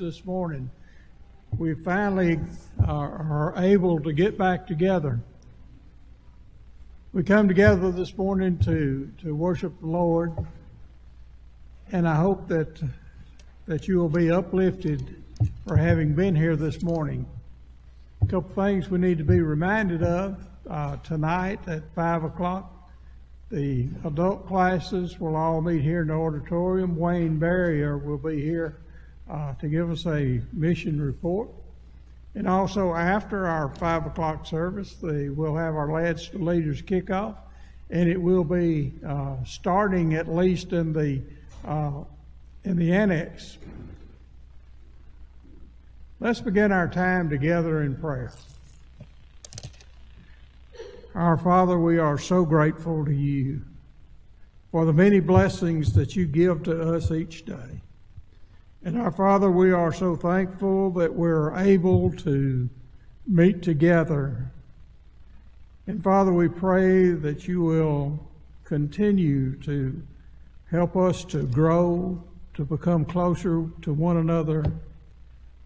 this morning. We finally are, able to get back together. We come together this morning to, to worship the Lord, and I hope that, that you will be uplifted for having been here this morning. A couple things we need to be reminded of uh, tonight at 5 o'clock. The adult classes will all meet here in the auditorium. Wayne Barrier will be here uh, to give us a mission report. And also after our five o'clock service, the, we'll have our lads to leaders kickoff, and it will be uh, starting at least in the uh, in the annex. Let's begin our time together in prayer. Our Father, we are so grateful to you for the many blessings that you give to us each day. And our Father, we are so thankful that we're able to meet together. And Father, we pray that you will continue to help us to grow, to become closer to one another,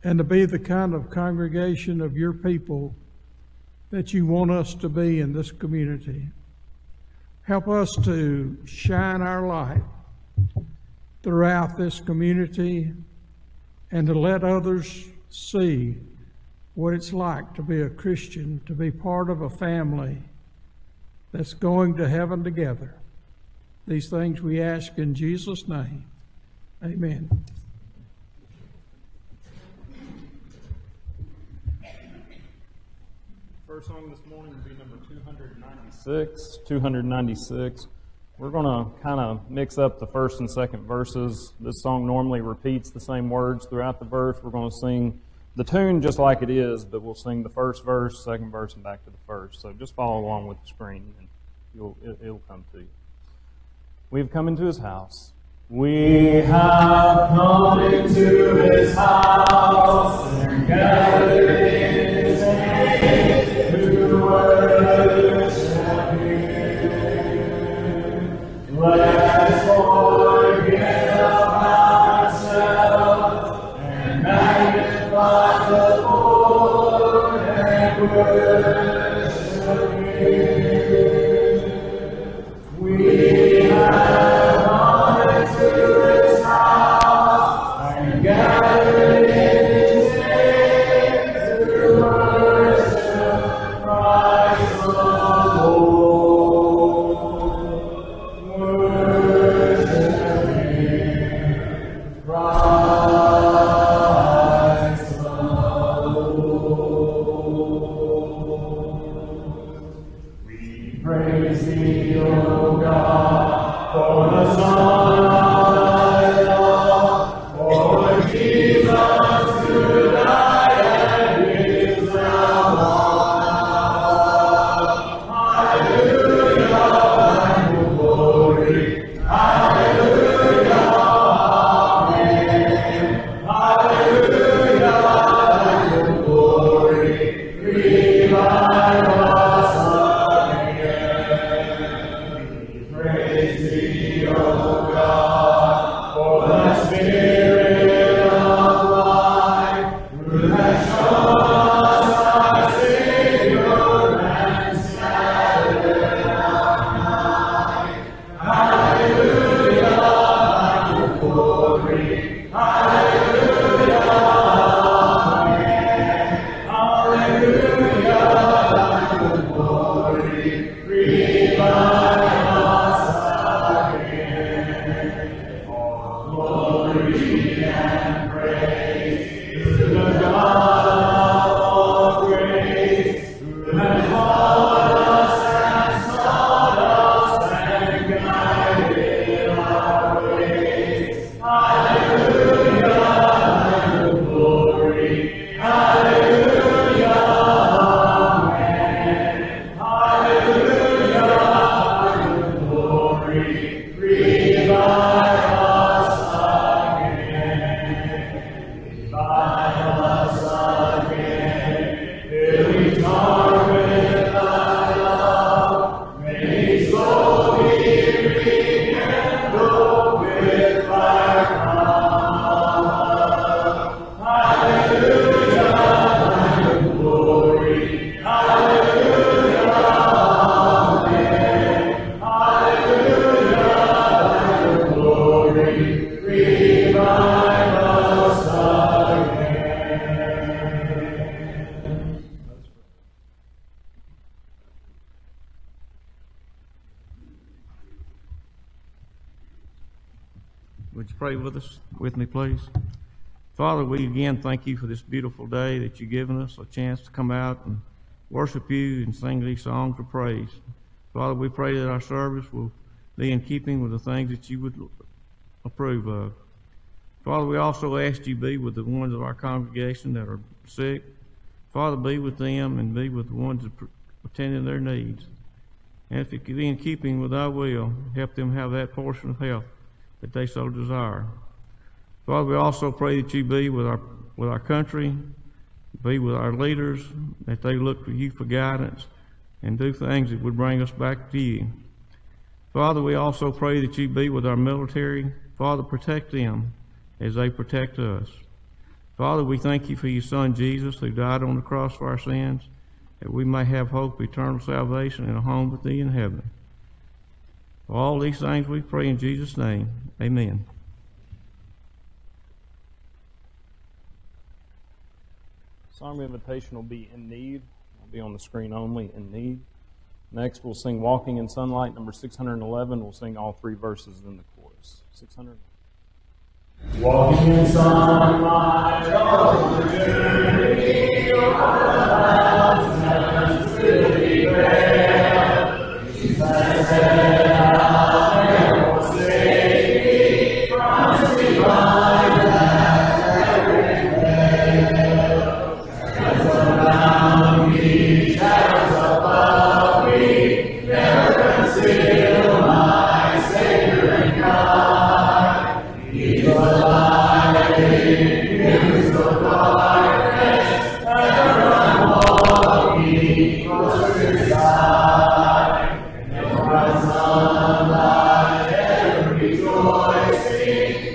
and to be the kind of congregation of your people that you want us to be in this community. Help us to shine our light throughout this community and to let others see what it's like to be a Christian, to be part of a family that's going to heaven together. These things we ask in Jesus' name. Amen. First song this morning will be number 296. 296. We're going to kind of mix up the first and second verses. This song normally repeats the same words throughout the verse. We're going to sing the tune just like it is, but we'll sing the first verse, second verse, and back to the first. So just follow along with the screen, and you'll, it, it'll come to you. We have come into his house. We have come into his house and gathered in his name. Pray with us, with me, please. Father, we again thank you for this beautiful day that you've given us, a chance to come out and worship you and sing these songs of praise. Father, we pray that our service will be in keeping with the things that you would approve of. Father, we also ask you be with the ones of our congregation that are sick. Father, be with them and be with the ones that are attending their needs. And if it be in keeping with thy will, help them have that portion of health that they so desire. Father, we also pray that you be with our with our country, be with our leaders, that they look to you for guidance and do things that would bring us back to you. Father, we also pray that you be with our military. Father, protect them as they protect us. Father, we thank you for your Son Jesus who died on the cross for our sins, that we may have hope, eternal salvation, and a home with thee in heaven. For all these things we pray in Jesus' name. Amen. Song of invitation will be In Need. I'll be on the screen only, In Need. Next, we'll sing Walking in Sunlight, number 611. We'll sing all three verses in the chorus. 600. Walking in sunlight, oh, the journey of our mountains will be fair. Ever rejoicing,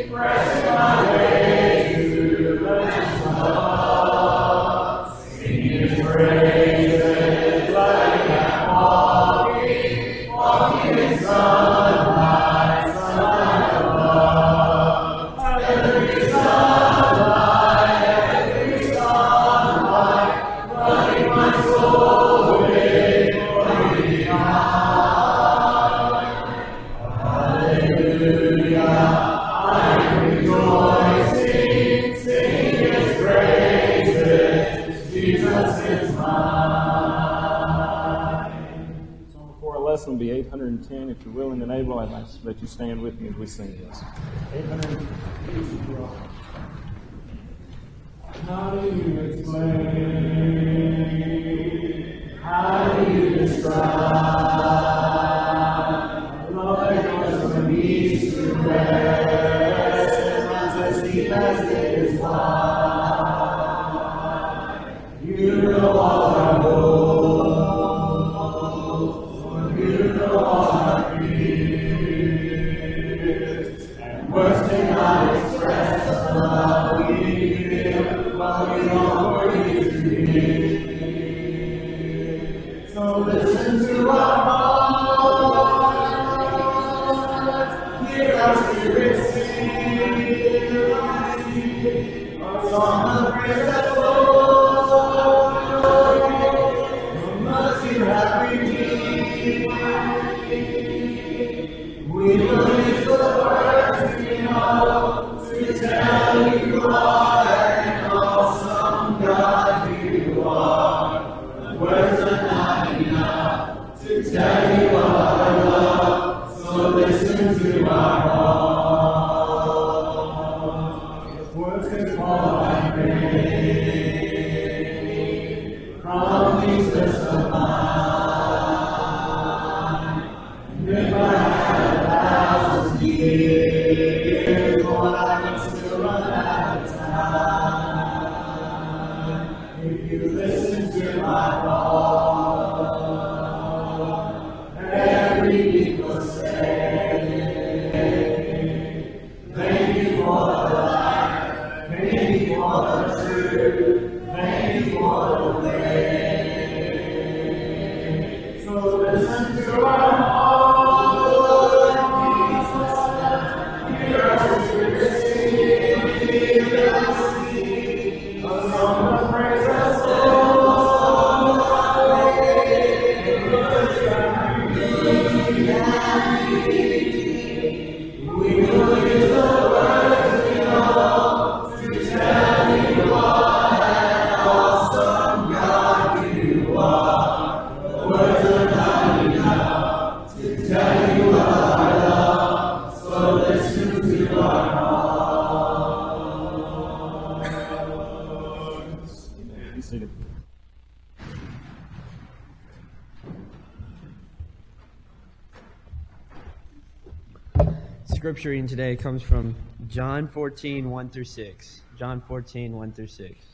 scripture reading today comes from John 14, 1 through 6. John 14, 1 through 6.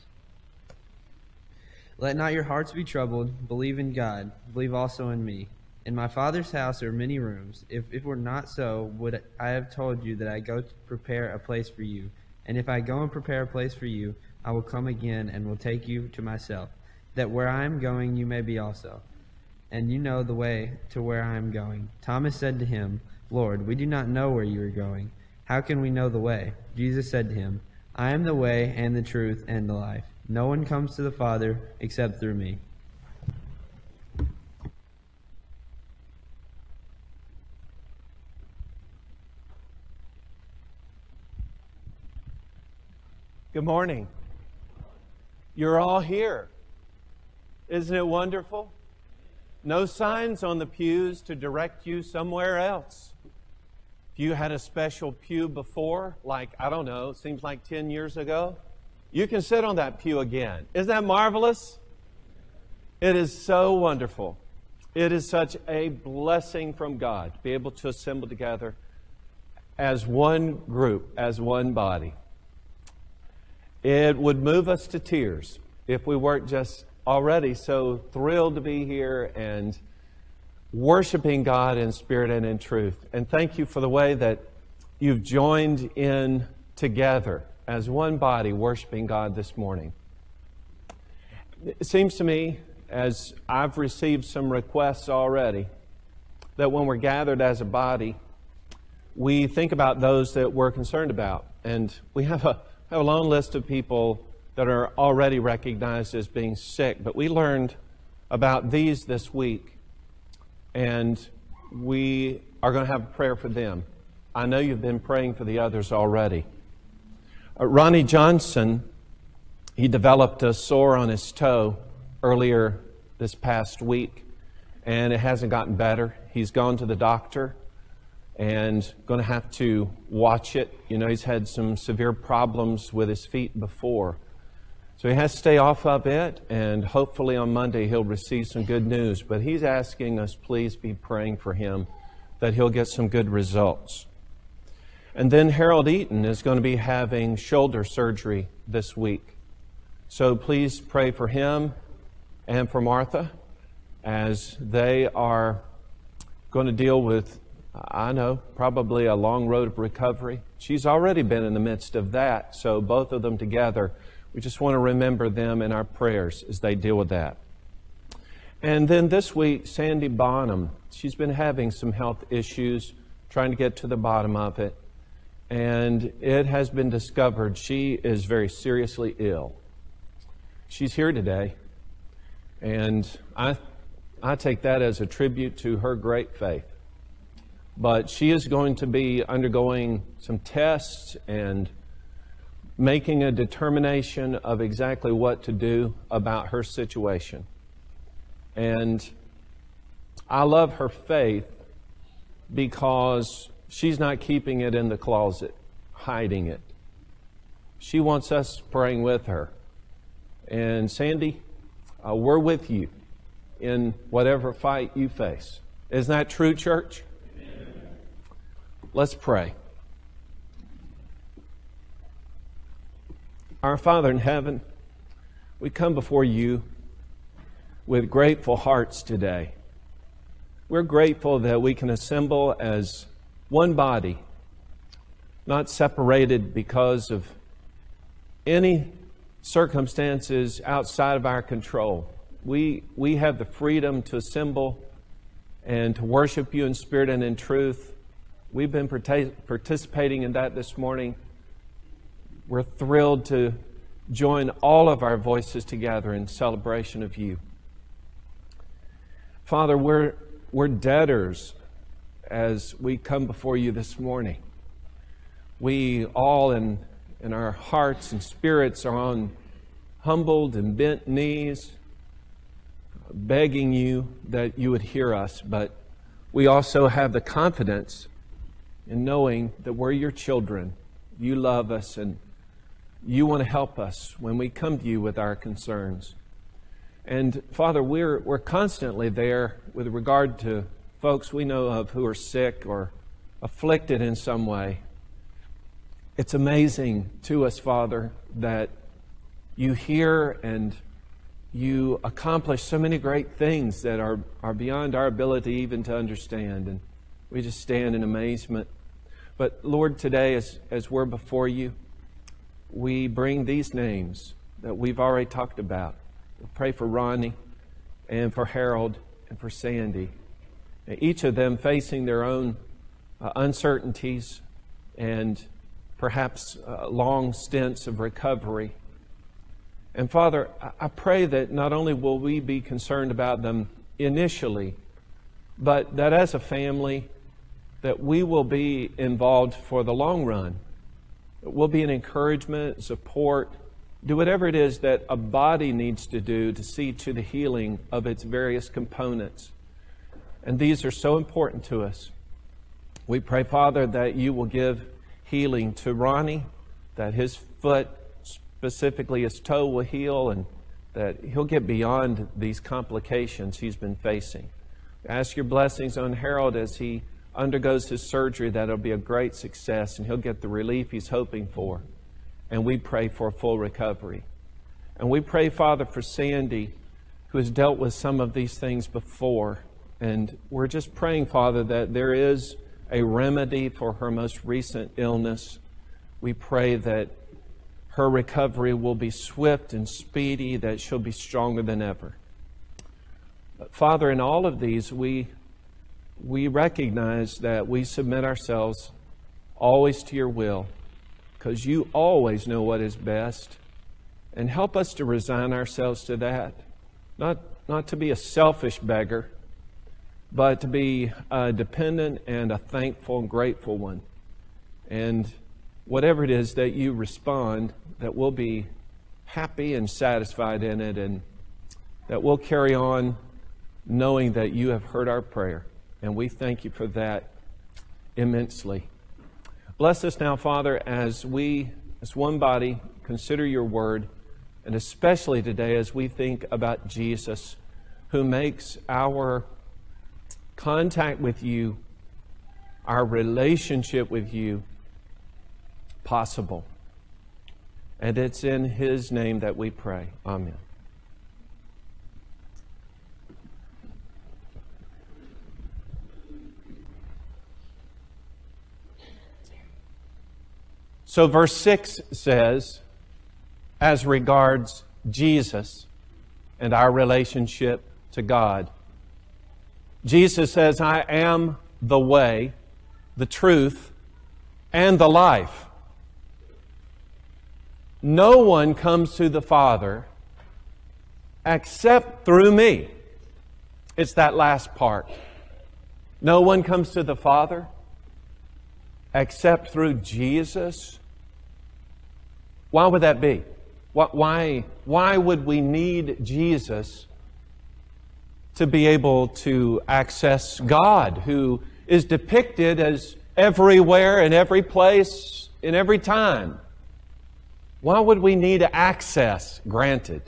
Let not your hearts be troubled. Believe in God. Believe also in me. In my Father's house are many rooms. If it were not so, would I have told you that I go to prepare a place for you? And if I go and prepare a place for you, I will come again and will take you to myself, that where I am going you may be also. And you know the way to where I am going. Thomas said to him, Lord, we do not know where you are going. How can we know the way? Jesus said to him, I am the way and the truth and the life. No one comes to the Father except through me. Good morning. You're all here. Isn't it wonderful? No signs on the pews to direct you somewhere else. You had a special pew before, like, I don't know, seems like 10 years ago, you can sit on that pew again. Isn't that marvelous? It is so wonderful. It is such a blessing from God to be able to assemble together as one group, as one body. It would move us to tears if we weren't just already so thrilled to be here and worshiping God in spirit and in truth. And thank you for the way that you've joined in together as one body worshiping God this morning. It seems to me, as I've received some requests already, that when we're gathered as a body, we think about those that we're concerned about. And we have a, have a long list of people that are already recognized as being sick, but we learned about these this week, and we are going to have a prayer for them. I know you've been praying for the others already. Uh, Ronnie Johnson, he developed a sore on his toe earlier this past week, and it hasn't gotten better. He's gone to the doctor and going to have to watch it. You know, he's had some severe problems with his feet before. So he has to stay off of it, and hopefully on Monday he'll receive some good news. But he's asking us, please be praying for him that he'll get some good results. And then Harold Eaton is going to be having shoulder surgery this week. So please pray for him and for Martha as they are going to deal with I know, probably a long road of recovery. She's already been in the midst of that, so both of them together, we just want to remember them in our prayers as they deal with that. And then this week, Sandy Bonham, she's been having some health issues, trying to get to the bottom of it. And it has been discovered she is very seriously ill. She's here today, and I, I take that as a tribute to her great faith but she is going to be undergoing some tests and making a determination of exactly what to do about her situation. And I love her faith because she's not keeping it in the closet, hiding it. She wants us praying with her. And Sandy, uh, we're with you in whatever fight you face. Isn't that true, church? Let's pray. Our Father in heaven, we come before you with grateful hearts today. We're grateful that we can assemble as one body, not separated because of any circumstances outside of our control. We, we have the freedom to assemble and to worship you in spirit and in truth We've been participating in that this morning. We're thrilled to join all of our voices together in celebration of you. Father, we're, we're debtors as we come before you this morning. We all in, in our hearts and spirits are on humbled and bent knees, begging you that you would hear us, but we also have the confidence in knowing that we're your children. You love us and you want to help us when we come to you with our concerns. And Father, we're, we're constantly there with regard to folks we know of who are sick or afflicted in some way. It's amazing to us, Father, that you hear and you accomplish so many great things that are, are beyond our ability even to understand. And we just stand in amazement. But Lord, today, as, as we're before you, we bring these names that we've already talked about. We pray for Ronnie and for Harold and for Sandy. Each of them facing their own uh, uncertainties and perhaps uh, long stints of recovery. And Father, I pray that not only will we be concerned about them initially, but that as a family, that we will be involved for the long run. We'll be an encouragement, support, do whatever it is that a body needs to do to see to the healing of its various components. And these are so important to us. We pray, Father, that you will give healing to Ronnie, that his foot, specifically his toe, will heal, and that he'll get beyond these complications he's been facing. Ask your blessings on Harold as he undergoes his surgery, that it'll be a great success and he'll get the relief he's hoping for. And we pray for a full recovery. And we pray, Father, for Sandy, who has dealt with some of these things before. And we're just praying, Father, that there is a remedy for her most recent illness. We pray that her recovery will be swift and speedy, that she'll be stronger than ever. But Father, in all of these, we, we recognize that we submit ourselves always to your will because you always know what is best. And help us to resign ourselves to that. Not, not to be a selfish beggar, but to be a dependent and a thankful and grateful one. And whatever it is that you respond, that we'll be happy and satisfied in it, and that we'll carry on knowing that you have heard our prayer. And we thank you for that immensely. Bless us now, Father, as we, as one body, consider your word, and especially today as we think about Jesus, who makes our contact with you, our relationship with you possible. And it's in His name that we pray. Amen. So, verse 6 says, as regards Jesus and our relationship to God, Jesus says, I am the way, the truth, and the life. No one comes to the Father except through me. It's that last part. No one comes to the Father except through Jesus. Why would that be? Why, why would we need Jesus to be able to access God, who is depicted as everywhere, in every place, in every time. Why would we need access granted?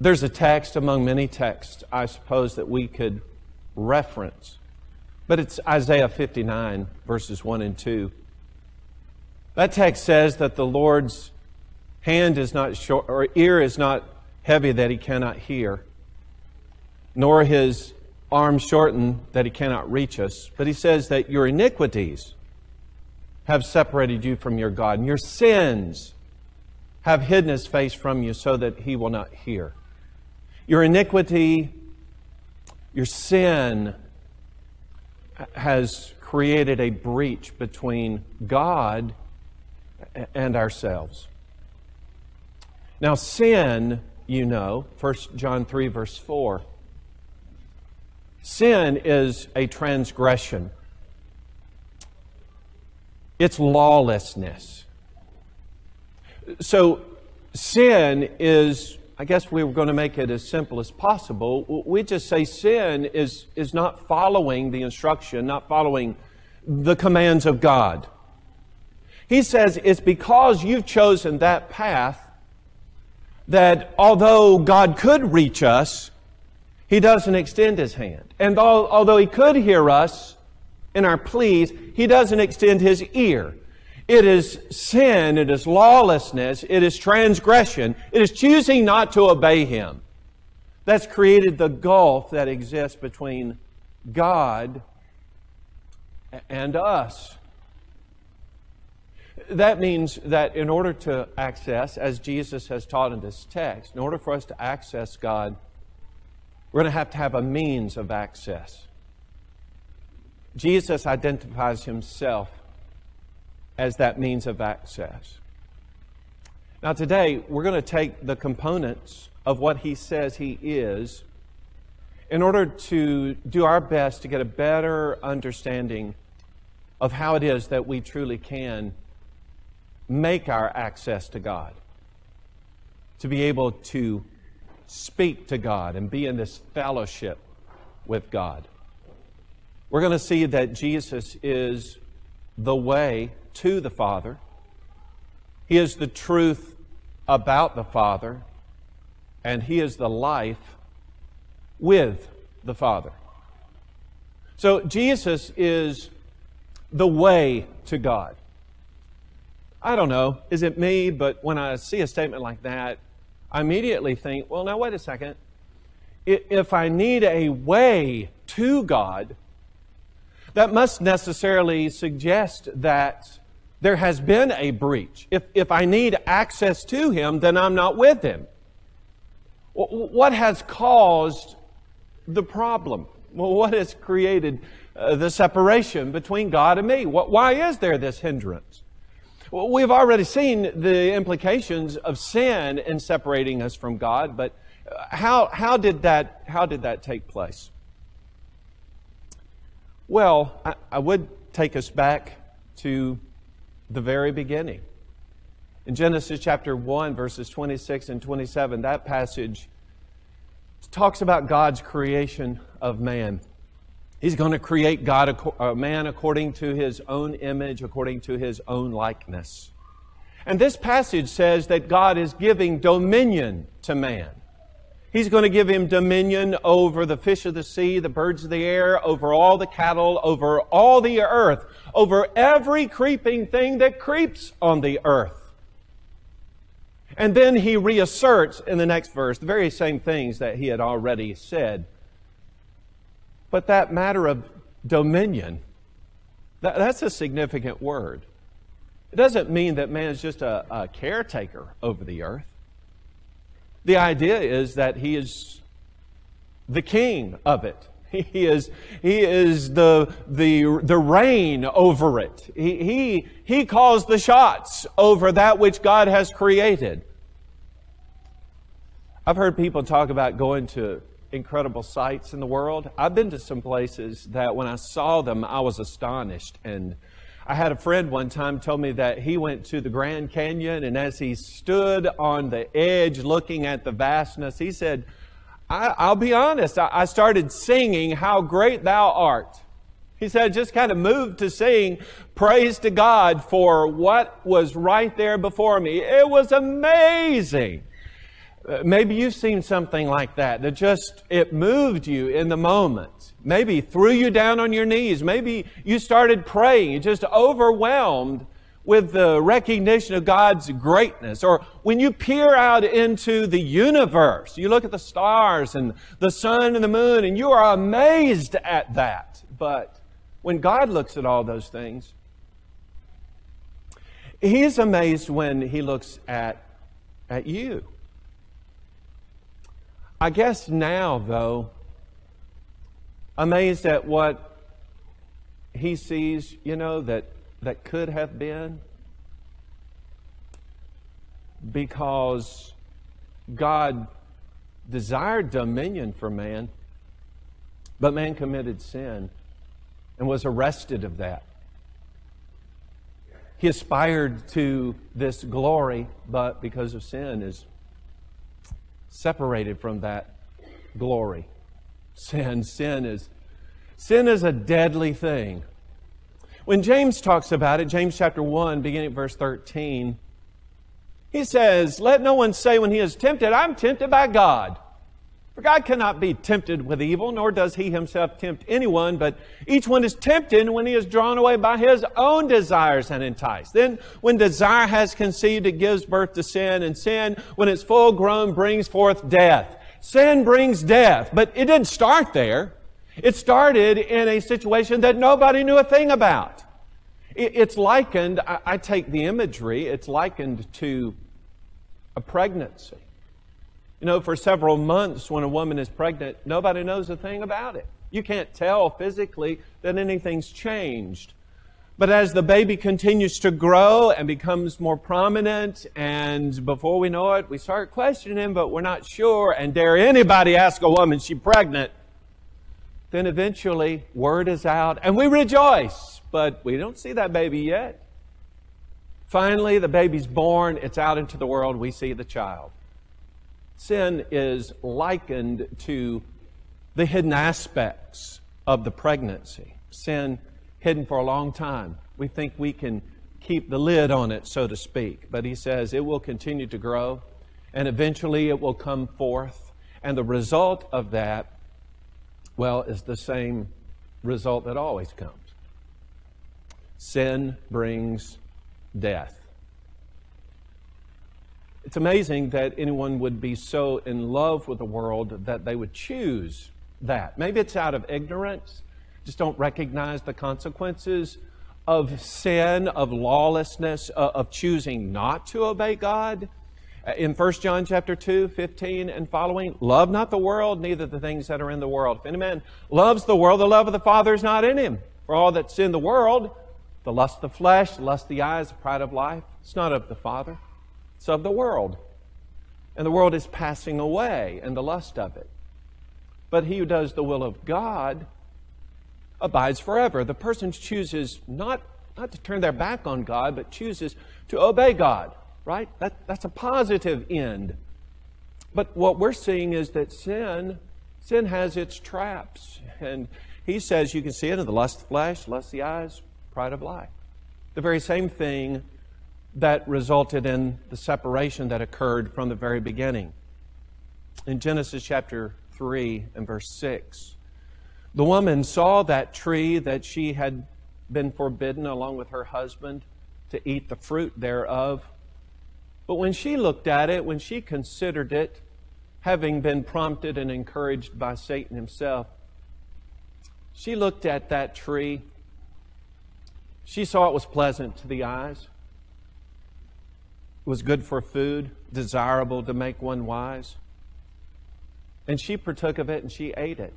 There's a text among many texts, I suppose, that we could reference, but it's Isaiah 59, verses 1 and 2. That text says that the Lord's hand is not short, or ear is not heavy that he cannot hear, nor his arm shortened that he cannot reach us. But he says that your iniquities have separated you from your God, and your sins have hidden his face from you so that he will not hear. Your iniquity, your sin has created a breach between God and ourselves. Now, sin you know, 1 John 3, verse 4. Sin is a transgression, it's lawlessness. So, sin is, I guess we were going to make it as simple as possible. We just say sin is, is not following the instruction, not following the commands of God. He says it's because you've chosen that path that although God could reach us, He doesn't extend His hand. And although He could hear us, in our pleas, He doesn't extend His ear. It is sin, it is lawlessness, it is transgression, it is choosing not to obey Him. That's created the gulf that exists between God and us. That means that in order to access, as Jesus has taught in this text, in order for us to access God, we're going to have to have a means of access. Jesus identifies himself as that means of access. Now, today, we're going to take the components of what he says he is in order to do our best to get a better understanding of how it is that we truly can make our access to God, to be able to speak to God and be in this fellowship with God. We're going to see that Jesus is the way to the Father. He is the truth about the Father, and He is the life with the Father. So Jesus is the way to God. I don't know, is it me, but when I see a statement like that, I immediately think, well, now wait a second. If I need a way to God, that must necessarily suggest that there has been a breach. If, if I need access to Him, then I'm not with Him. What has caused the problem? Well, what has created uh, the separation between God and me? What, why is there this hindrance? We've already seen the implications of sin in separating us from God, but uh, how, how, did, that, how did that take place? Well, I, I would take us back to the very beginning. In Genesis chapter 1, verses 26 and 27, that passage talks about God's creation of man. He's going to create God, a uh, man according to his own image, according to his own likeness. And this passage says that God is giving dominion to man. He's going to give him dominion over the fish of the sea, the birds of the air, over all the cattle, over all the earth, over every creeping thing that creeps on the earth. And then he reasserts in the next verse the very same things that he had already said. But that matter of dominion, that, that's a significant word. It doesn't mean that man is just a, a caretaker over the earth. The idea is that he is the king of it. He is, he is the, the, the reign over it. He, he, he calls the shots over that which God has created. I've heard people talk about going to incredible sights in the world. I've been to some places that when I saw them, I was astonished and I had a friend one time tell me that he went to the Grand Canyon, and as he stood on the edge looking at the vastness, he said, I, will be honest, I, I started singing, How Great Thou Art. He said, just kind of moved to sing praise to God for what was right there before me. It was amazing. Maybe you've seen something like that, that just, it moved you in the moment. Maybe threw you down on your knees. Maybe you started praying, you just overwhelmed with the recognition of God's greatness. Or when you peer out into the universe, you look at the stars and the sun and the moon, and you are amazed at that. But when God looks at all those things, He's amazed when He looks at, at you. I guess now, though, amazed at what he sees, you know, that, that could have been because God desired dominion for man, but man committed sin and was arrested of that. He aspired to this glory, but because of sin is separated from that glory. Sin, sin is sin is a deadly thing. When James talks about it, James chapter 1, beginning at verse 13, he says, Let no one say when he is tempted, I'm tempted by God. For God cannot be tempted with evil, nor does he himself tempt anyone, but each one is tempted when he is drawn away by his own desires and enticed. Then, when desire has conceived, it gives birth to sin, and sin, when it's full grown, brings forth death. Sin brings death, but it didn't start there. It started in a situation that nobody knew a thing about. It's likened, I take the imagery, it's likened to a pregnancy. You know, for several months when a woman is pregnant, nobody knows a thing about it. You can't tell physically that anything's changed. But as the baby continues to grow and becomes more prominent, and before we know it, we start questioning, but we're not sure, and dare anybody ask a woman she's pregnant, then eventually word is out and we rejoice, but we don't see that baby yet. Finally, the baby's born, it's out into the world, we see the child. Sin is likened to the hidden aspects of the pregnancy. Sin hidden for a long time. We think we can keep the lid on it, so to speak. But he says it will continue to grow and eventually it will come forth. And the result of that, well, is the same result that always comes sin brings death. It's amazing that anyone would be so in love with the world that they would choose that. Maybe it's out of ignorance, just don't recognize the consequences of sin, of lawlessness, uh, of choosing not to obey God. Uh, in 1 John chapter 2, 15 and following, love not the world, neither the things that are in the world. If any man loves the world, the love of the Father is not in him. For all that's in the world, the lust of the flesh, the lust of the eyes, the pride of life, it's not of the Father. It's of the world. And the world is passing away and the lust of it. But he who does the will of God abides forever. The person chooses not, not to turn their back on God, but chooses to obey God, right? That, that's a positive end. But what we're seeing is that sin, sin has its traps. And he says you can see it in the lust of flesh, lust of the eyes, pride of life. The very same thing that resulted in the separation that occurred from the very beginning. In Genesis chapter 3 and verse 6, the woman saw that tree that she had been forbidden along with her husband to eat the fruit thereof. But when she looked at it, when she considered it, having been prompted and encouraged by Satan himself, she looked at that tree. She saw it was pleasant to the eyes was good for food, desirable to make one wise. And she partook of it and she ate it.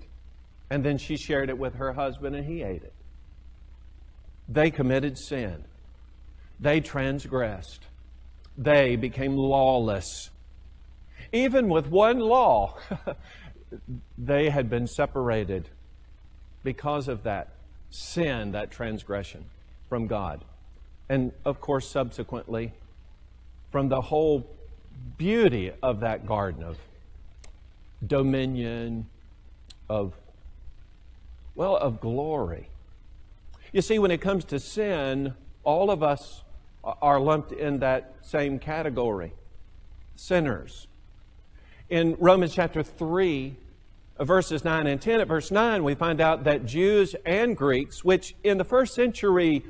And then she shared it with her husband and he ate it. They committed sin. They transgressed. They became lawless. Even with one law, they had been separated because of that sin, that transgression from God. And of course, subsequently, from the whole beauty of that garden of dominion, of, well, of glory. You see, when it comes to sin, all of us are lumped in that same category sinners. In Romans chapter 3, verses 9 and 10, at verse 9, we find out that Jews and Greeks, which in the first century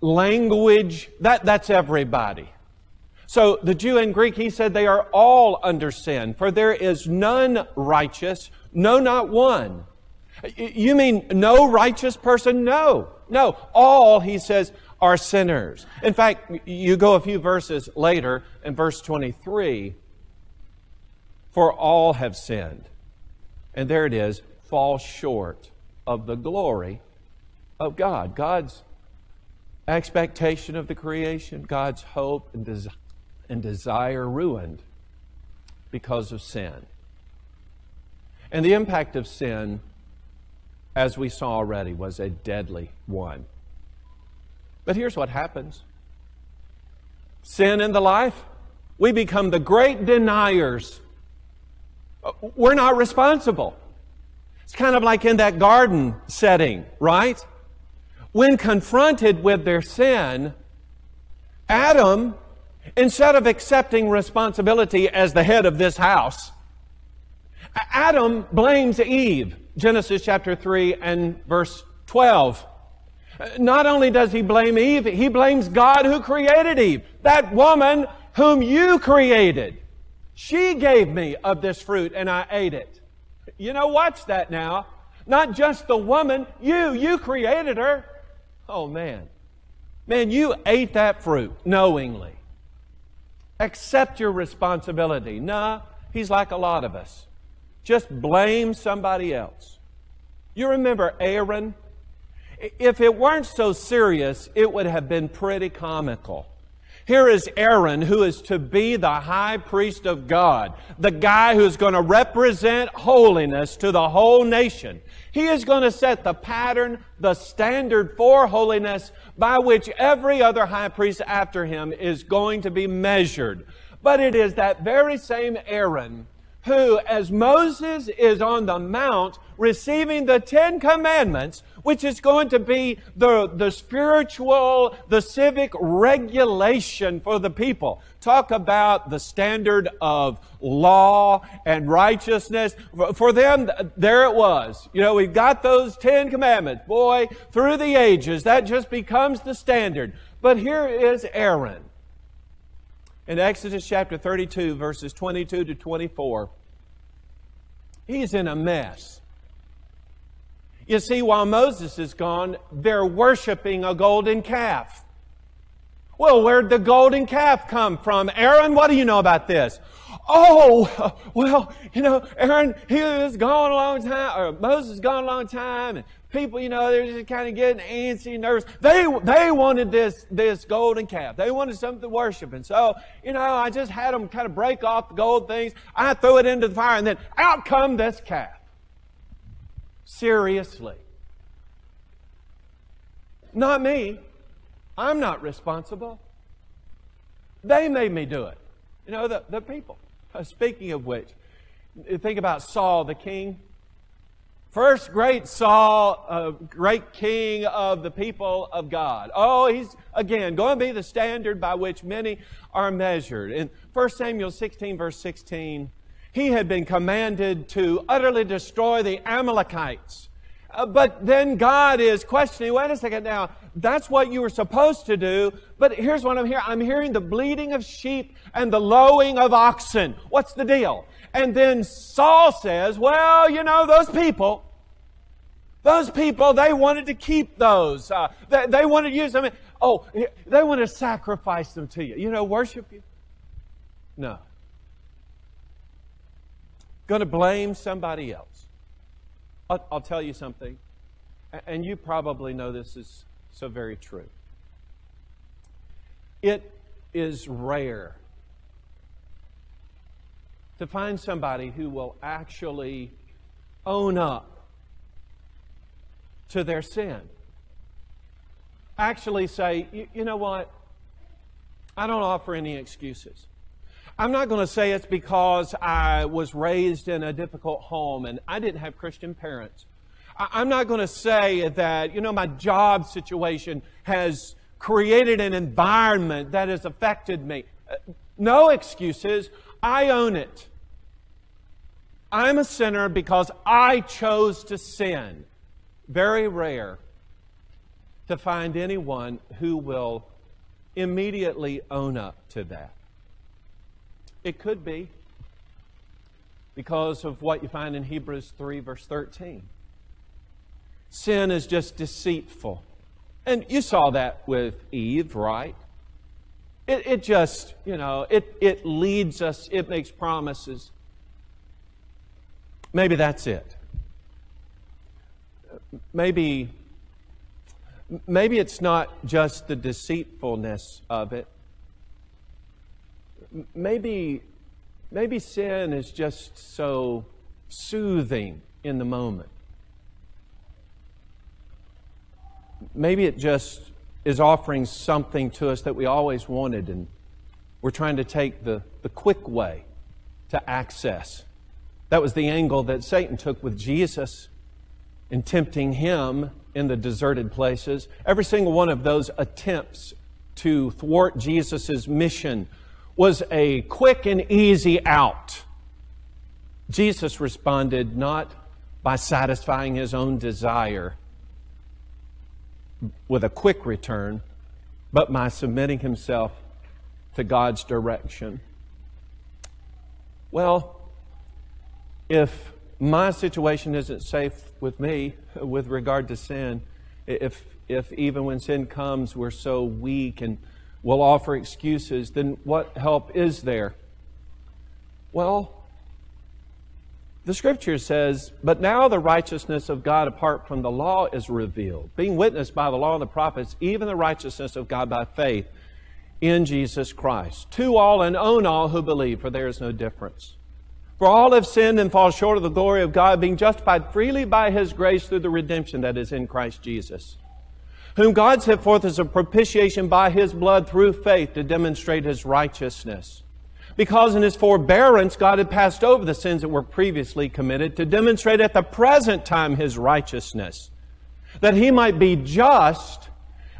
language, that, that's everybody. So the Jew and Greek, he said, they are all under sin, for there is none righteous, no, not one. You mean no righteous person? No. No. All, he says, are sinners. In fact, you go a few verses later in verse 23 for all have sinned. And there it is, fall short of the glory of God. God's expectation of the creation, God's hope and desire and desire ruined because of sin. And the impact of sin, as we saw already, was a deadly one. But here's what happens sin in the life, we become the great deniers. Uh, we're not responsible. It's kind of like in that garden setting, right? When confronted with their sin, Adam Instead of accepting responsibility as the head of this house, Adam blames Eve, Genesis chapter 3 and verse 12. Not only does he blame Eve, he blames God who created Eve, that woman whom you created. She gave me of this fruit and I ate it. You know, watch that now. Not just the woman, you, you created her. Oh man. Man, you ate that fruit knowingly. Accept your responsibility. Nah, he's like a lot of us. Just blame somebody else. You remember Aaron? If it weren't so serious, it would have been pretty comical. Here is Aaron, who is to be the high priest of God, the guy who's going to represent holiness to the whole nation. He is going to set the pattern, the standard for holiness by which every other high priest after him is going to be measured. But it is that very same Aaron who, as Moses is on the mount receiving the Ten Commandments, which is going to be the, the spiritual, the civic regulation for the people. Talk about the standard of law and righteousness. For them, there it was. You know, we've got those Ten Commandments. Boy, through the ages, that just becomes the standard. But here is Aaron in Exodus chapter 32, verses 22 to 24. He's in a mess. You see, while Moses is gone, they're worshiping a golden calf. Well, where'd the golden calf come from? Aaron, what do you know about this? Oh, well, you know, Aaron, he was gone a long time, or Moses gone a long time, and people, you know, they're just kind of getting antsy, nervous. They, they wanted this, this golden calf. They wanted something to worship. And so, you know, I just had them kind of break off the gold things. I threw it into the fire, and then out come this calf. Seriously. Not me. I'm not responsible. They made me do it. You know, the, the people. Uh, speaking of which, think about Saul the king. First great Saul, uh, great king of the people of God. Oh, he's, again, going to be the standard by which many are measured. In 1 Samuel 16, verse 16, he had been commanded to utterly destroy the Amalekites. Uh, but then God is questioning, wait a second now, that's what you were supposed to do, but here's what I'm hearing. I'm hearing the bleating of sheep and the lowing of oxen. What's the deal? And then Saul says, well, you know, those people, those people, they wanted to keep those. Uh, they, they wanted to use them. Oh, they want to sacrifice them to you. You know, worship you? No. Going to blame somebody else. I'll, I'll tell you something, and you probably know this is so very true. It is rare to find somebody who will actually own up to their sin. Actually, say, you, you know what? I don't offer any excuses. I'm not going to say it's because I was raised in a difficult home and I didn't have Christian parents. I'm not going to say that, you know, my job situation has created an environment that has affected me. Uh, no excuses. I own it. I'm a sinner because I chose to sin very rare to find anyone who will immediately own up to that. It could be because of what you find in Hebrews 3, verse 13. Sin is just deceitful. And you saw that with Eve, right? It, it just, you know, it, it leads us, it makes promises. Maybe that's it maybe maybe it's not just the deceitfulness of it. Maybe maybe sin is just so soothing in the moment. Maybe it just is offering something to us that we always wanted and we're trying to take the, the quick way to access. That was the angle that Satan took with Jesus in tempting him in the deserted places. Every single one of those attempts to thwart Jesus' mission was a quick and easy out. Jesus responded not by satisfying his own desire with a quick return, but by submitting himself to God's direction. Well, if my situation isn't safe with me with regard to sin, if, if even when sin comes we're so weak and will offer excuses, then what help is there? Well, the scripture says, But now the righteousness of God apart from the law is revealed, being witnessed by the law and the prophets, even the righteousness of God by faith in Jesus Christ. To all and own all who believe, for there is no difference. For all have sinned and fall short of the glory of God, being justified freely by his grace through the redemption that is in Christ Jesus, whom God set forth as a propitiation by his blood through faith to demonstrate his righteousness. Because in his forbearance, God had passed over the sins that were previously committed to demonstrate at the present time his righteousness, that he might be just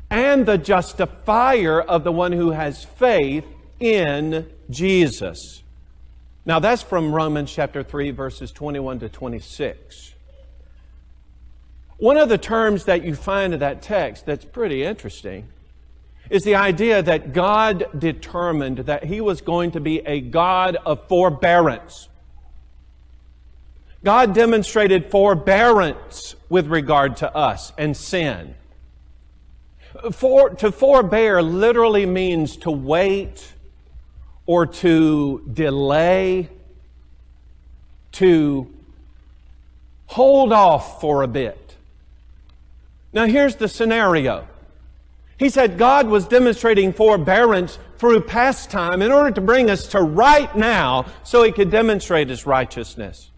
and the justifier of the one who has faith in Jesus. Now, that's from Romans chapter 3, verses 21 to 26. One of the terms that you find in that text that's pretty interesting is the idea that God determined that He was going to be a God of forbearance. God demonstrated forbearance with regard to us and sin. For, to forbear literally means to wait or to delay, to hold off for a bit. Now, here's the scenario. He said God was demonstrating forbearance through past time in order to bring us to right now so he could demonstrate his righteousness.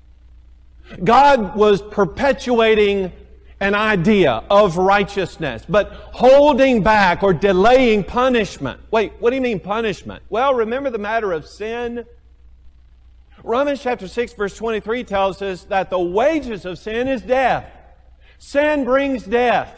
God was perpetuating an idea of righteousness, but holding back or delaying punishment. Wait, what do you mean punishment? Well, remember the matter of sin? Romans chapter 6 verse 23 tells us that the wages of sin is death. Sin brings death.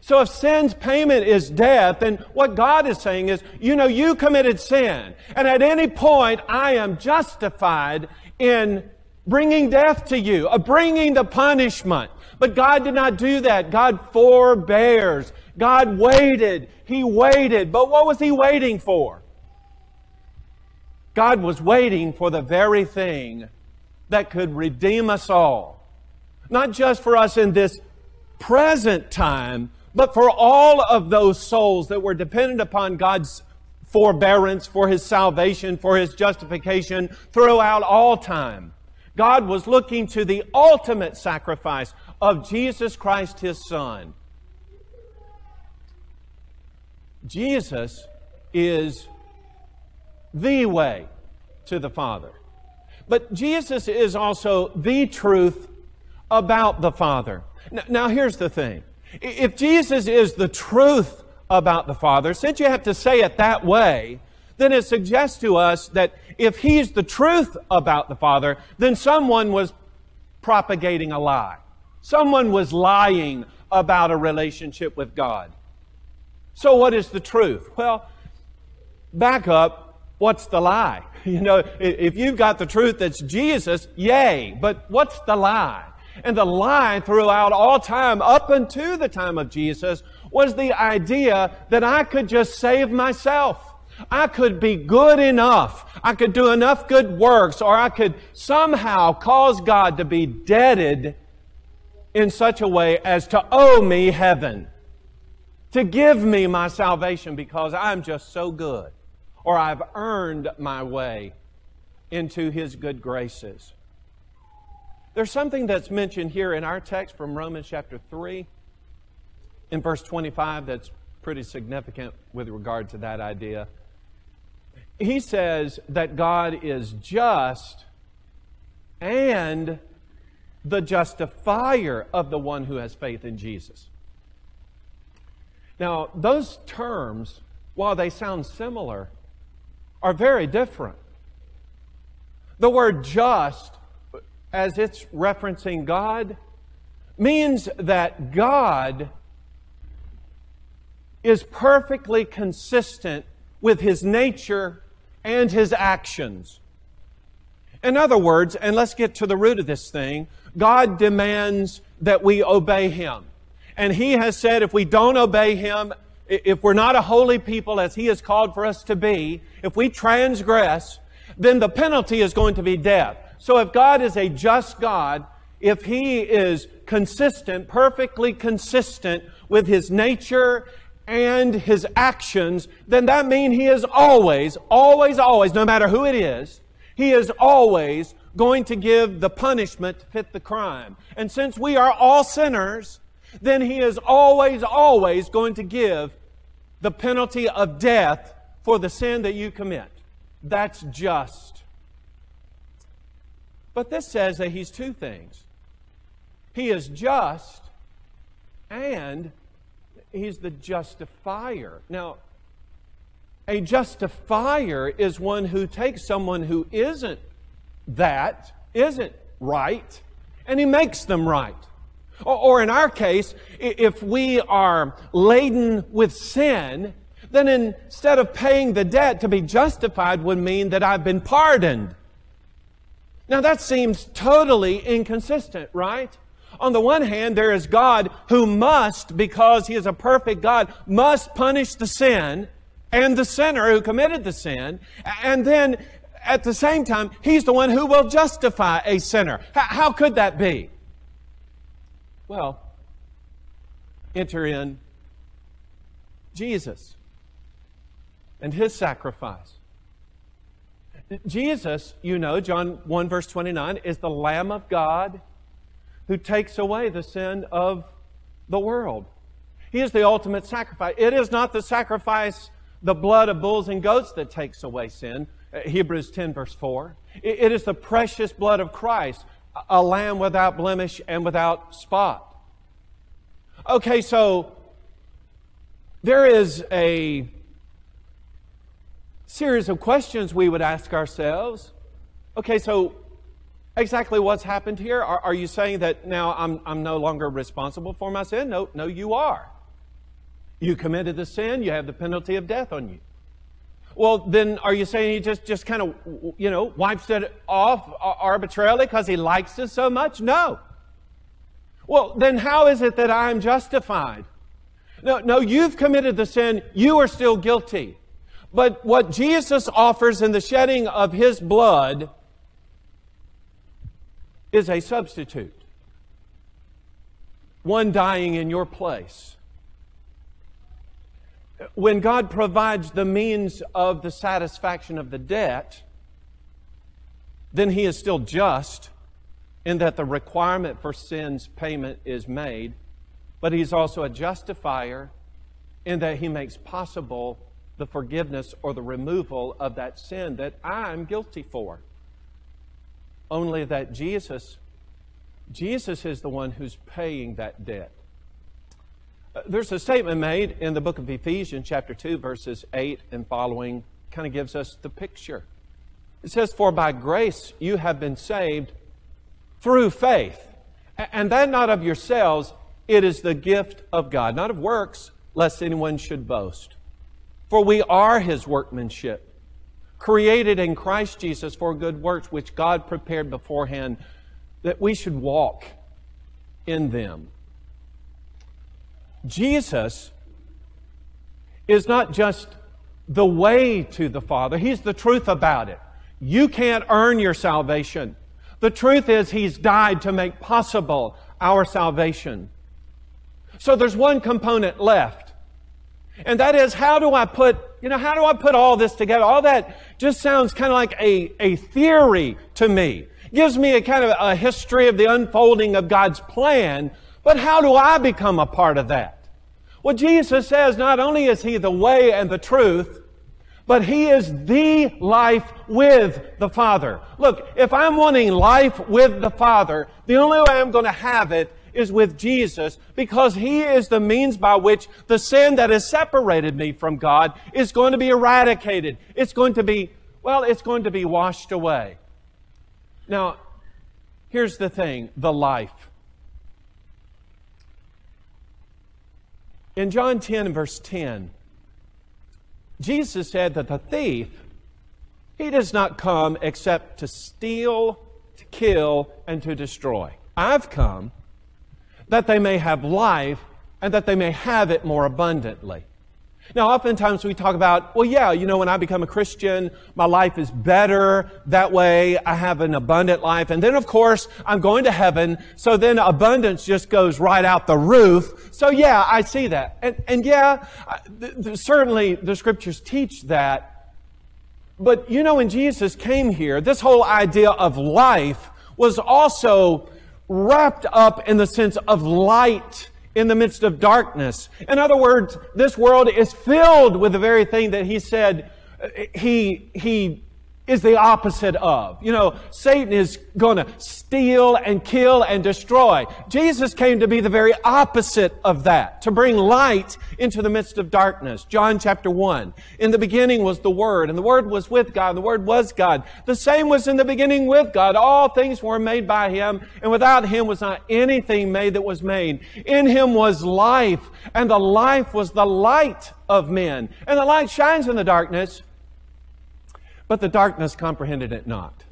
So if sin's payment is death, then what God is saying is, you know, you committed sin. And at any point, I am justified in bringing death to you, of bringing the punishment. But God did not do that. God forbears. God waited. He waited. But what was He waiting for? God was waiting for the very thing that could redeem us all. Not just for us in this present time, but for all of those souls that were dependent upon God's forbearance, for His salvation, for His justification throughout all time. God was looking to the ultimate sacrifice of Jesus Christ, his Son. Jesus is the way to the Father. But Jesus is also the truth about the Father. Now, here's the thing. If Jesus is the truth about the Father, since you have to say it that way, then it suggests to us that if He's the truth about the Father, then someone was propagating a lie. Someone was lying about a relationship with God. So, what is the truth? Well, back up. What's the lie? You know, if you've got the truth that's Jesus, yay. But what's the lie? And the lie throughout all time, up until the time of Jesus, was the idea that I could just save myself. I could be good enough. I could do enough good works, or I could somehow cause God to be deaded in such a way as to owe me heaven, to give me my salvation because I'm just so good, or I've earned my way into His good graces. There's something that's mentioned here in our text from Romans chapter 3, in verse 25, that's pretty significant with regard to that idea. He says that God is just and the justifier of the one who has faith in Jesus. Now, those terms, while they sound similar, are very different. The word just, as it's referencing God, means that God is perfectly consistent with his nature and his actions. In other words, and let's get to the root of this thing, God demands that we obey Him. And He has said if we don't obey Him, if we're not a holy people as He has called for us to be, if we transgress, then the penalty is going to be death. So if God is a just God, if He is consistent, perfectly consistent with His nature and His actions, then that means He is always, always, always, no matter who it is, He is always going to give the punishment to fit the crime. And since we are all sinners, then He is always, always going to give the penalty of death for the sin that you commit. That's just. But this says that He's two things He is just and He's the justifier. Now, a justifier is one who takes someone who isn't that, isn't right, and he makes them right. Or, in our case, if we are laden with sin, then instead of paying the debt to be justified would mean that I've been pardoned. Now that seems totally inconsistent, right? On the one hand, there is God who must, because He is a perfect God, must punish the sin and the sinner who committed the sin. And then at the same time, He's the one who will justify a sinner. How could that be? Well, enter in Jesus and His sacrifice. Jesus, you know, John 1 verse 29, is the Lamb of God who takes away the sin of the world. He is the ultimate sacrifice. It is not the sacrifice, the blood of bulls and goats that takes away sin. Uh, Hebrews 10 verse 4. It is the precious blood of Christ, a lamb without blemish and without spot. Okay, so there is a series of questions we would ask ourselves. Okay, so exactly what's happened here? Are, are you saying that now I'm, I'm no longer responsible for my sin? No, no, you are. You committed the sin, you have the penalty of death on you. Well, then are you saying he just, just kind of, you know, wipes it off arbitrarily because he likes us so much? No. Well, then how is it that I'm justified? No, no, you've committed the sin, you are still guilty. But what Jesus offers in the shedding of his blood is a substitute. One dying in your place. When God provides the means of the satisfaction of the debt, then He is still just in that the requirement for sin's payment is made, but He's also a justifier in that He makes possible the forgiveness or the removal of that sin that I'm guilty for. Only that Jesus, Jesus is the one who's paying that debt. Uh, there's a statement made in the book of Ephesians, chapter 2, verses 8 and following, kind of gives us the picture. It says, For by grace you have been saved through faith. And that not of yourselves, it is the gift of God, not of works, lest anyone should boast. For we are his workmanship created in Christ Jesus for good works, which God prepared beforehand that we should walk in them. Jesus is not just the way to the Father, He's the truth about it. You can't earn your salvation. The truth is, He's died to make possible our salvation. So there's one component left. And that is, how do I put, you know, how do I put all this together? All that just sounds kind of like a, a theory to me. Gives me a kind of a history of the unfolding of God's plan, but how do I become a part of that? Well, Jesus says not only is He the way and the truth, but He is the life with the Father. Look, if I'm wanting life with the Father, the only way I'm going to have it is with Jesus because He is the means by which the sin that has separated me from God is going to be eradicated. It's going to be, well, it's going to be washed away. Now, here's the thing the life. In John 10 verse 10, Jesus said that the thief He does not come except to steal, to kill, and to destroy. I've come that they may have life and that they may have it more abundantly. Now, oftentimes we talk about, well, yeah, you know, when I become a Christian, my life is better. That way I have an abundant life. And then, of course, I'm going to heaven. So then abundance just goes right out the roof. So yeah, I see that. And, and yeah, th- th- certainly the scriptures teach that. But you know, when Jesus came here, this whole idea of life was also wrapped up in the sense of light in the midst of darkness. In other words, this world is filled with the very thing that he said uh, he, he is the opposite of. You know, Satan is going to steal and kill and destroy. Jesus came to be the very opposite of that, to bring light into the midst of darkness. John chapter 1. In the beginning was the Word, and the Word was with God, and the Word was God. The same was in the beginning with God. All things were made by Him, and without Him was not anything made that was made. In Him was life, and the life was the light of men. And the light shines in the darkness, but the darkness comprehended it not.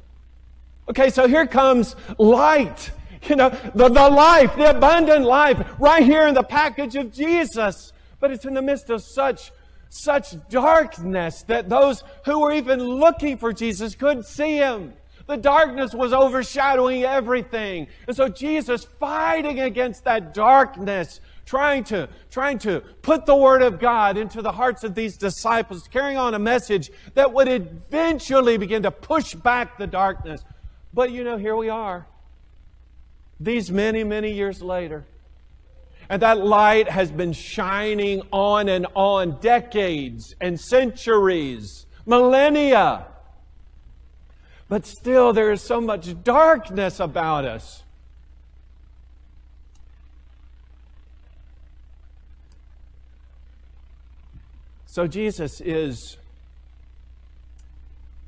Okay, so here comes light. You know, the, the life, the abundant life, right here in the package of Jesus. But it's in the midst of such, such darkness that those who were even looking for Jesus couldn't see him. The darkness was overshadowing everything. And so Jesus fighting against that darkness trying to, trying to put the Word of God into the hearts of these disciples, carrying on a message that would eventually begin to push back the darkness. But you know, here we are, these many, many years later. And that light has been shining on and on decades and centuries, millennia. But still, there is so much darkness about us. So Jesus is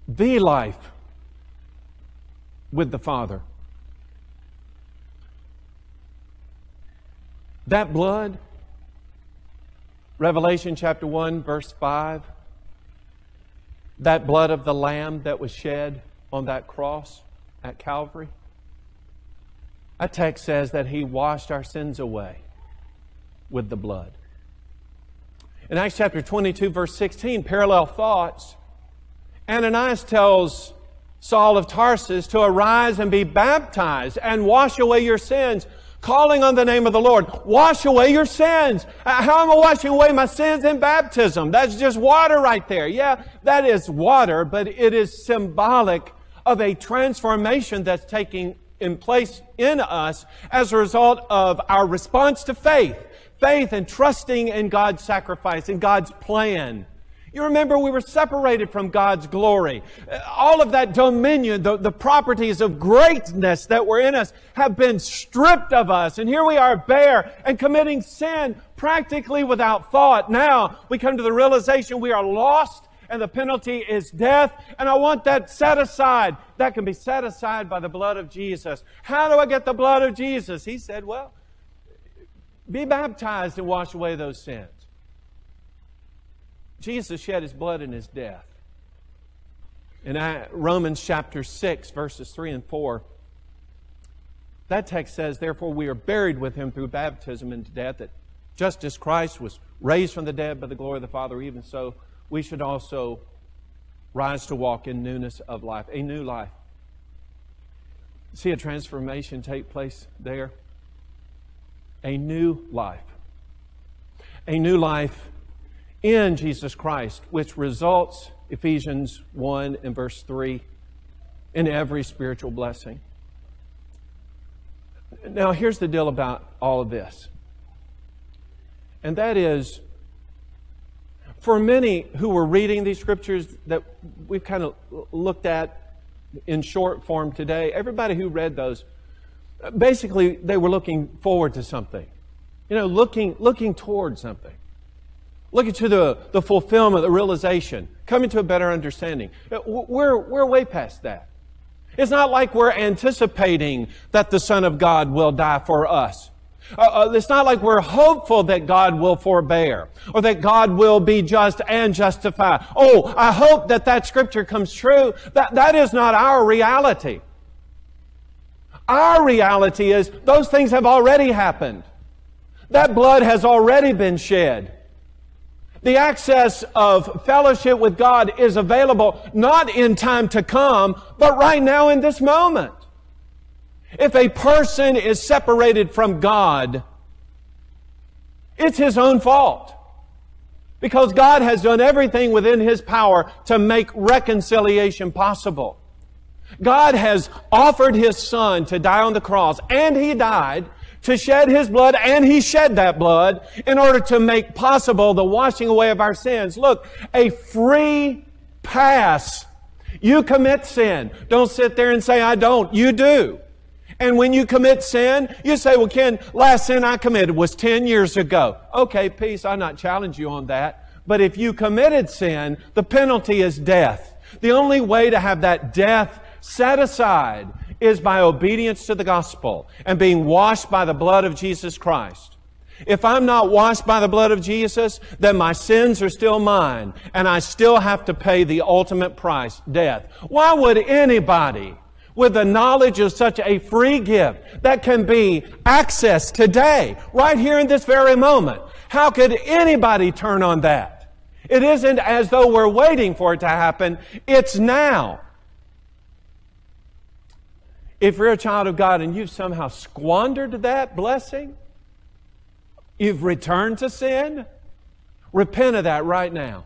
the life with the Father. That blood, Revelation chapter 1, verse 5, that blood of the Lamb that was shed on that cross at Calvary, that text says that He washed our sins away with the blood. In Acts chapter 22, verse 16, parallel thoughts. Ananias tells Saul of Tarsus to arise and be baptized and wash away your sins, calling on the name of the Lord. Wash away your sins. Uh, how am I washing away my sins in baptism? That's just water right there. Yeah, that is water, but it is symbolic of a transformation that's taking in place in us as a result of our response to faith faith and trusting in God's sacrifice, in God's plan. You remember we were separated from God's glory. All of that dominion, the, the properties of greatness that were in us have been stripped of us. And here we are bare and committing sin practically without thought. Now we come to the realization we are lost and the penalty is death. And I want that set aside. That can be set aside by the blood of Jesus. How do I get the blood of Jesus? He said, well, be baptized and wash away those sins. Jesus shed his blood in his death. In Romans chapter 6, verses 3 and 4, that text says, Therefore we are buried with him through baptism into death, that just as Christ was raised from the dead by the glory of the Father, even so we should also rise to walk in newness of life, a new life. See a transformation take place there? A new life. A new life in Jesus Christ, which results, Ephesians 1 and verse 3, in every spiritual blessing. Now, here's the deal about all of this. And that is, for many who were reading these scriptures that we've kind of looked at in short form today, everybody who read those basically they were looking forward to something. You know, looking, looking toward something. Looking to the, the fulfillment, the realization, coming to a better understanding. We're, we're way past that. It's not like we're anticipating that the Son of God will die for us. Uh, uh, it's not like we're hopeful that God will forbear or that God will be just and justify. Oh, I hope that that scripture comes true. That, that is not our reality. Our reality is those things have already happened. That blood has already been shed. The access of fellowship with God is available not in time to come, but right now in this moment. If a person is separated from God, it's his own fault. Because God has done everything within his power to make reconciliation possible. God has offered his son to die on the cross, and he died to shed his blood, and he shed that blood in order to make possible the washing away of our sins. Look, a free pass. You commit sin. Don't sit there and say, I don't. You do. And when you commit sin, you say, well, Ken, last sin I committed was 10 years ago. Okay, peace, I not challenge you on that. But if you committed sin, the penalty is death. The only way to have that death set aside is by obedience to the gospel and being washed by the blood of Jesus Christ. If I'm not washed by the blood of Jesus, then my sins are still mine and I still have to pay the ultimate price, death. Why would anybody with the knowledge of such a free gift that can be accessed today, right here in this very moment. How could anybody turn on that? It isn't as though we're waiting for it to happen. It's now. If you're a child of God and you've somehow squandered that blessing, you've returned to sin, repent of that right now.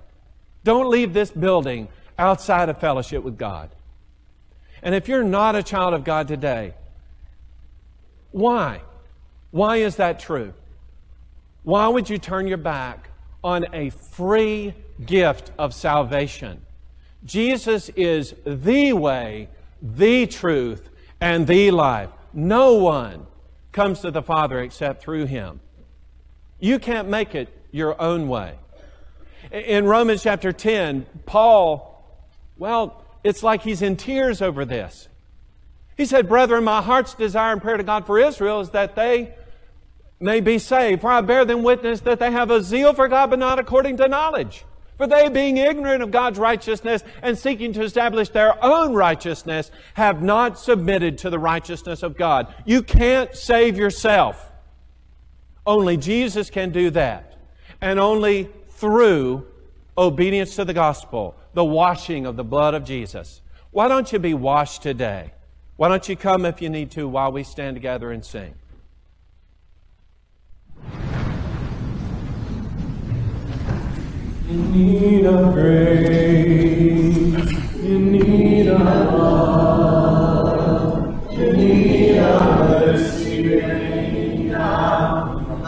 Don't leave this building outside of fellowship with God. And if you're not a child of God today, why? Why is that true? Why would you turn your back on a free gift of salvation? Jesus is the way, the truth, and the life. No one comes to the Father except through Him. You can't make it your own way. In Romans chapter 10, Paul, well, it's like he's in tears over this. He said, Brethren, my heart's desire and prayer to God for Israel is that they may be saved. For I bear them witness that they have a zeal for God, but not according to knowledge. For they, being ignorant of God's righteousness and seeking to establish their own righteousness, have not submitted to the righteousness of God. You can't save yourself. Only Jesus can do that. And only through obedience to the gospel the washing of the blood of Jesus. Why don't you be washed today? Why don't you come if you need to while we stand together and sing? In need of grace, in need of love, in need of mercy, rain down from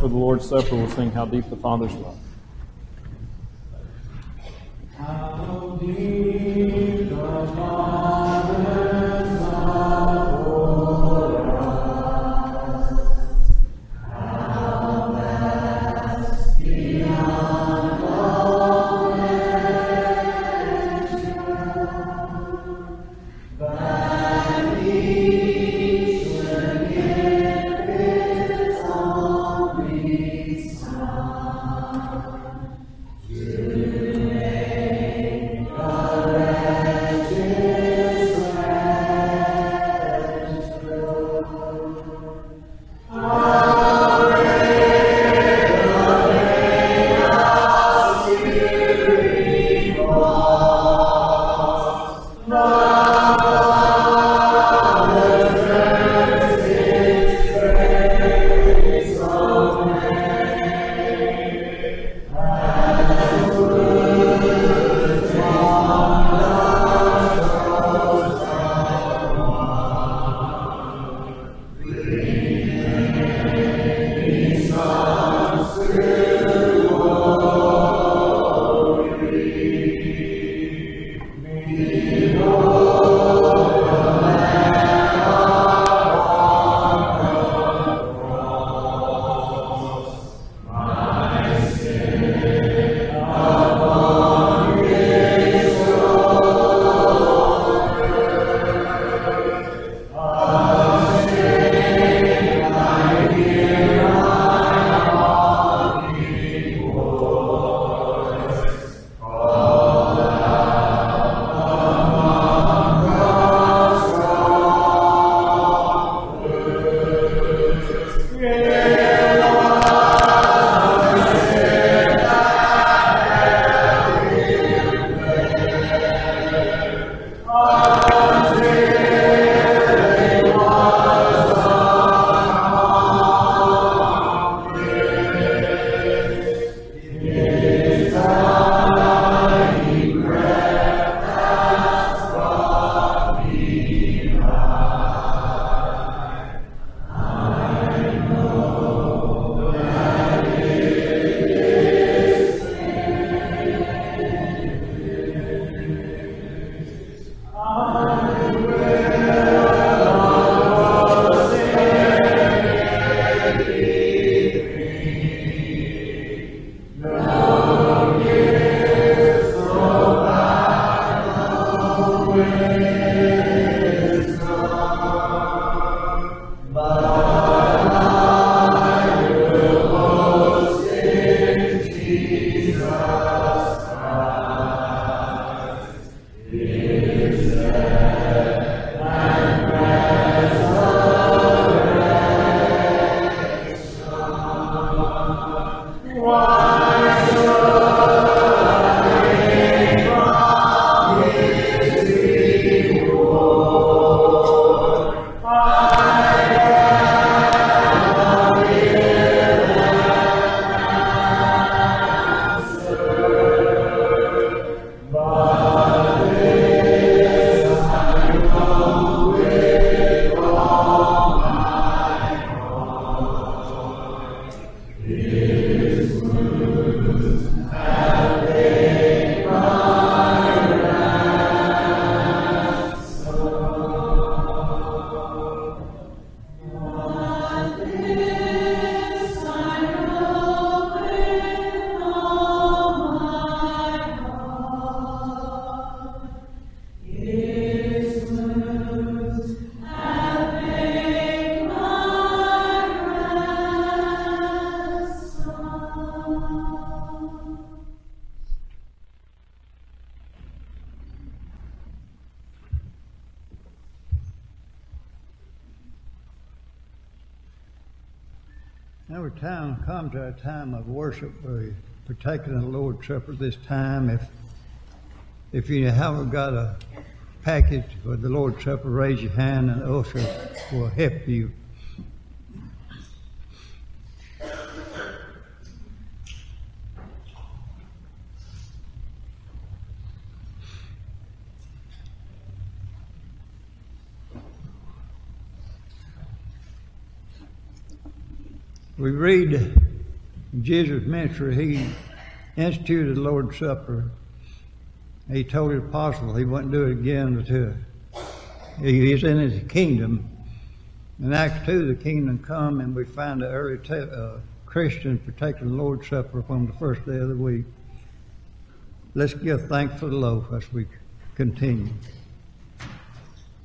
for the Lord's Supper, we'll sing How Deep the Father's Love. Spirit. Lord's Supper this time. If if you haven't got a package for the Lord's Supper, raise your hand and the usher will help you. We read Jesus' ministry, he instituted the Lord's Supper. He told his apostles he wouldn't do it again until he is in his kingdom. In Acts 2, the kingdom come, and we find the early te- uh, Christians partaking the Lord's Supper from the first day of the week. Let's give thanks for the loaf as we continue.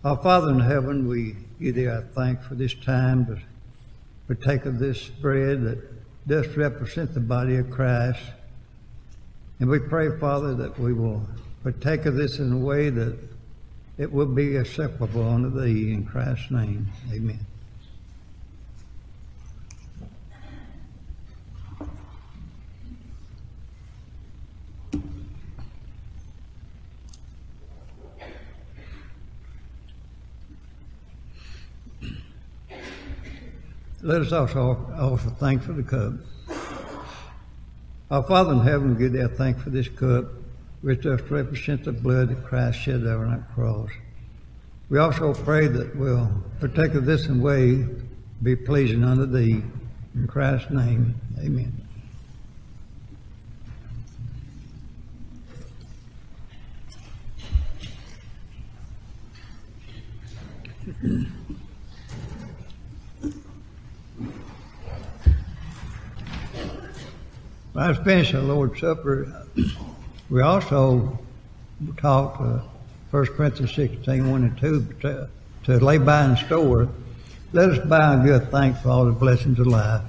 Our Father in heaven, we give thee our thanks for this time to partake of this bread that does represent the body of Christ. And we pray, Father, that we will partake of this in a way that it will be acceptable unto thee in Christ's name. Amen. Let us also offer thanks for the cup. Our Father in heaven, we give thee thanks for this cup, which does represent the blood that Christ shed on that cross. We also pray that we'll partake of this in way be pleasing unto thee. In Christ's name, amen. Was finishing the Lord's Supper, we also taught uh, 1 Corinthians 16, 1 and 2, to, to lay by and store. Let us buy and give thanks for all the blessings of life.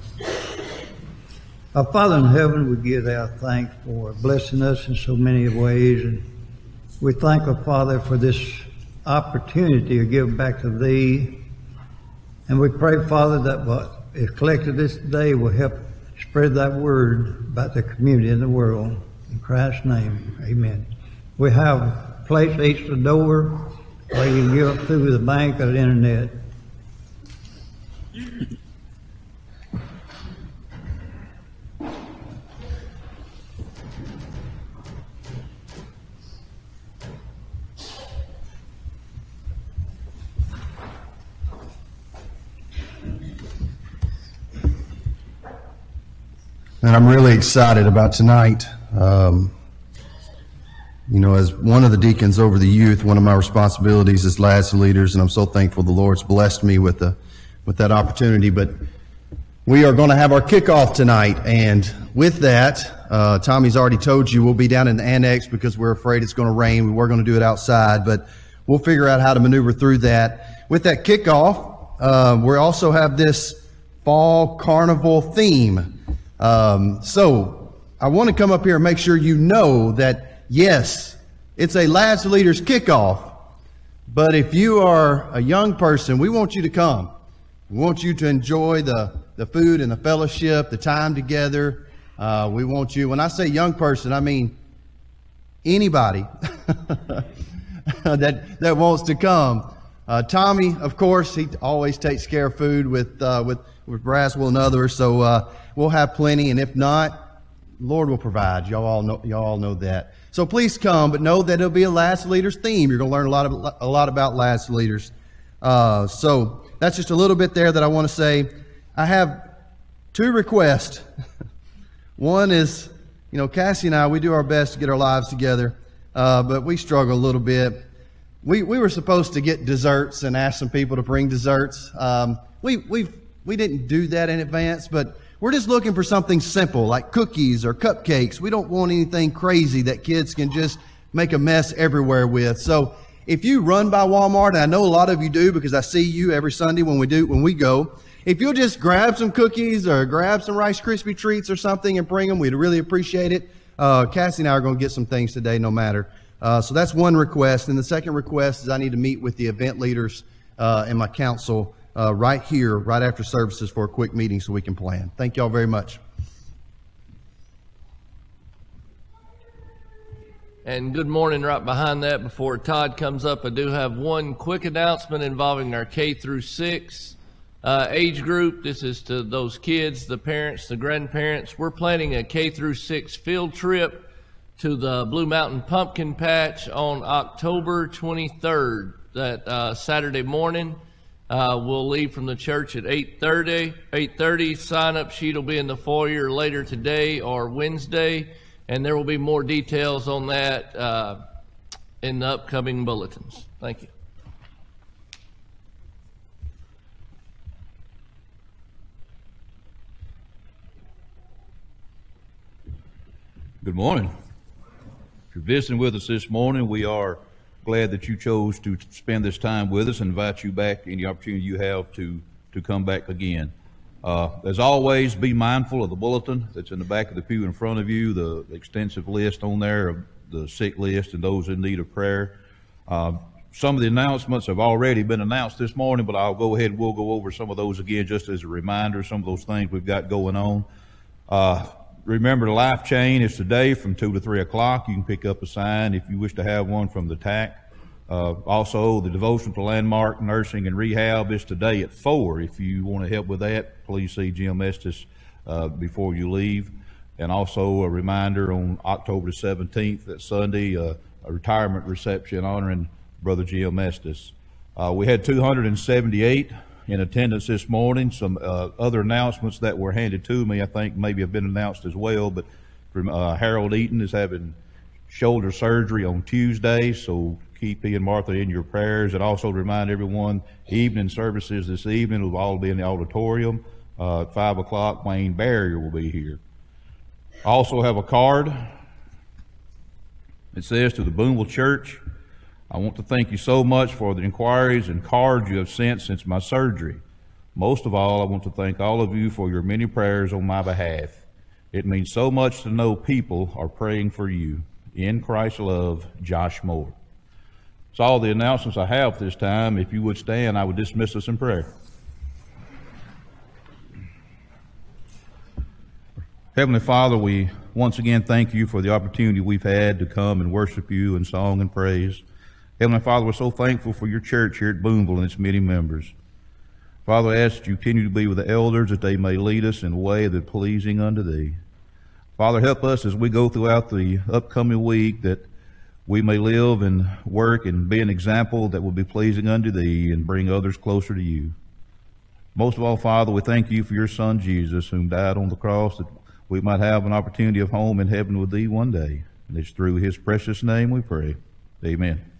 Our Father in heaven, we give our thanks for blessing us in so many ways. And we thank our Father for this opportunity to give back to Thee. And we pray, Father, that what is collected this day will help spread that word about the community in the world. In Christ's name, amen. We have plates each the door where you can give through the bank or the internet. And I'm really excited about tonight. Um, you know, as one of the deacons over the youth, one of my responsibilities is lads and leaders, and I'm so thankful the Lord's blessed me with the with that opportunity. But we are going to have our kickoff tonight, and with that, uh, Tommy's already told you we'll be down in the annex because we're afraid it's going to rain. We were going to do it outside, but we'll figure out how to maneuver through that. With that kickoff, uh, we also have this fall carnival theme. Um, so I want to come up here and make sure you know that yes, it's a lads leaders kickoff. But if you are a young person, we want you to come. We want you to enjoy the, the food and the fellowship, the time together. Uh, we want you, when I say young person, I mean anybody that, that wants to come. Uh, Tommy, of course, he always takes care of food with, uh, with, with Braswell and others. So, uh, we'll have plenty, and if not, Lord will provide. Y'all all know, y'all all know that. So please come, but know that it'll be a last leaders theme. You're going to learn a lot of, a lot about last leaders. Uh, so that's just a little bit there that I want to say. I have two requests. One is, you know, Cassie and I, we do our best to get our lives together, uh, but we struggle a little bit. We, we were supposed to get desserts and ask some people to bring desserts. Um, we, we we didn't do that in advance, but we're just looking for something simple like cookies or cupcakes. We don't want anything crazy that kids can just make a mess everywhere with. So if you run by Walmart, and I know a lot of you do because I see you every Sunday when we do when we go, if you'll just grab some cookies or grab some Rice Krispie treats or something and bring them, we'd really appreciate it. Uh, Cassie and I are going to get some things today, no matter. Uh, so that's one request. And the second request is I need to meet with the event leaders uh, and my council uh, right here, right after services, for a quick meeting so we can plan. Thank y'all very much. And good morning, right behind that, before Todd comes up, I do have one quick announcement involving our K through six uh, age group. This is to those kids, the parents, the grandparents. We're planning a K through six field trip to the Blue Mountain Pumpkin Patch on October 23rd, that uh, Saturday morning. Uh, we'll leave from the church at 8.30. 8.30, sign-up sheet will be in the foyer later today or Wednesday, and there will be more details on that uh, in the upcoming bulletins. Thank you. Good morning. If you're visiting with us this morning, we are glad that you chose to spend this time with us and invite you back any opportunity you have to, to come back again. Uh, as always, be mindful of the bulletin that's in the back of the pew in front of you, the extensive list on there of the sick list and those in need of prayer. Uh, some of the announcements have already been announced this morning, but I'll go ahead and we'll go over some of those again just as a reminder, some of those things we've got going on. Uh, remember the life chain is today from 2 to 3 o'clock. You can pick up a sign if you wish to have one from the TAC. Uh, also, the devotion to landmark nursing and rehab is today at 4. If you want to help with that, please see Jim Estes uh, before you leave. And also a reminder on October 17th, that Sunday, uh, a retirement reception honoring Brother Jim Estes. Uh, we had 278 in attendance this morning. Some uh, other announcements that were handed to me, I think, maybe have been announced as well. But from, uh, Harold Eaton is having shoulder surgery on Tuesday, so keep he and Martha in your prayers. And also remind everyone, evening services this evening will all be in the auditorium. Uh, at 5 o'clock, Wayne Barrier will be here. I also have a card. It says to the Boonville Church, I want to thank you so much for the inquiries and cards you have sent since my surgery. Most of all, I want to thank all of you for your many prayers on my behalf. It means so much to know people are praying for you. In Christ's love, Josh Moore. That's all the announcements I have this time. If you would stand, I would dismiss us in prayer. Heavenly Father, we once again thank you for the opportunity we've had to come and worship you in song and praise. Heavenly Father, we're so thankful for your church here at Boonville and its many members. Father, I ask that you continue to be with the elders that they may lead us in a way that pleasing unto thee. Father, help us as we go throughout the upcoming week that we may live and work and be an example that will be pleasing unto thee and bring others closer to you. Most of all, Father, we thank you for your Son Jesus, whom died on the cross that we might have an opportunity of home in heaven with thee one day. And it's through his precious name we pray. Amen.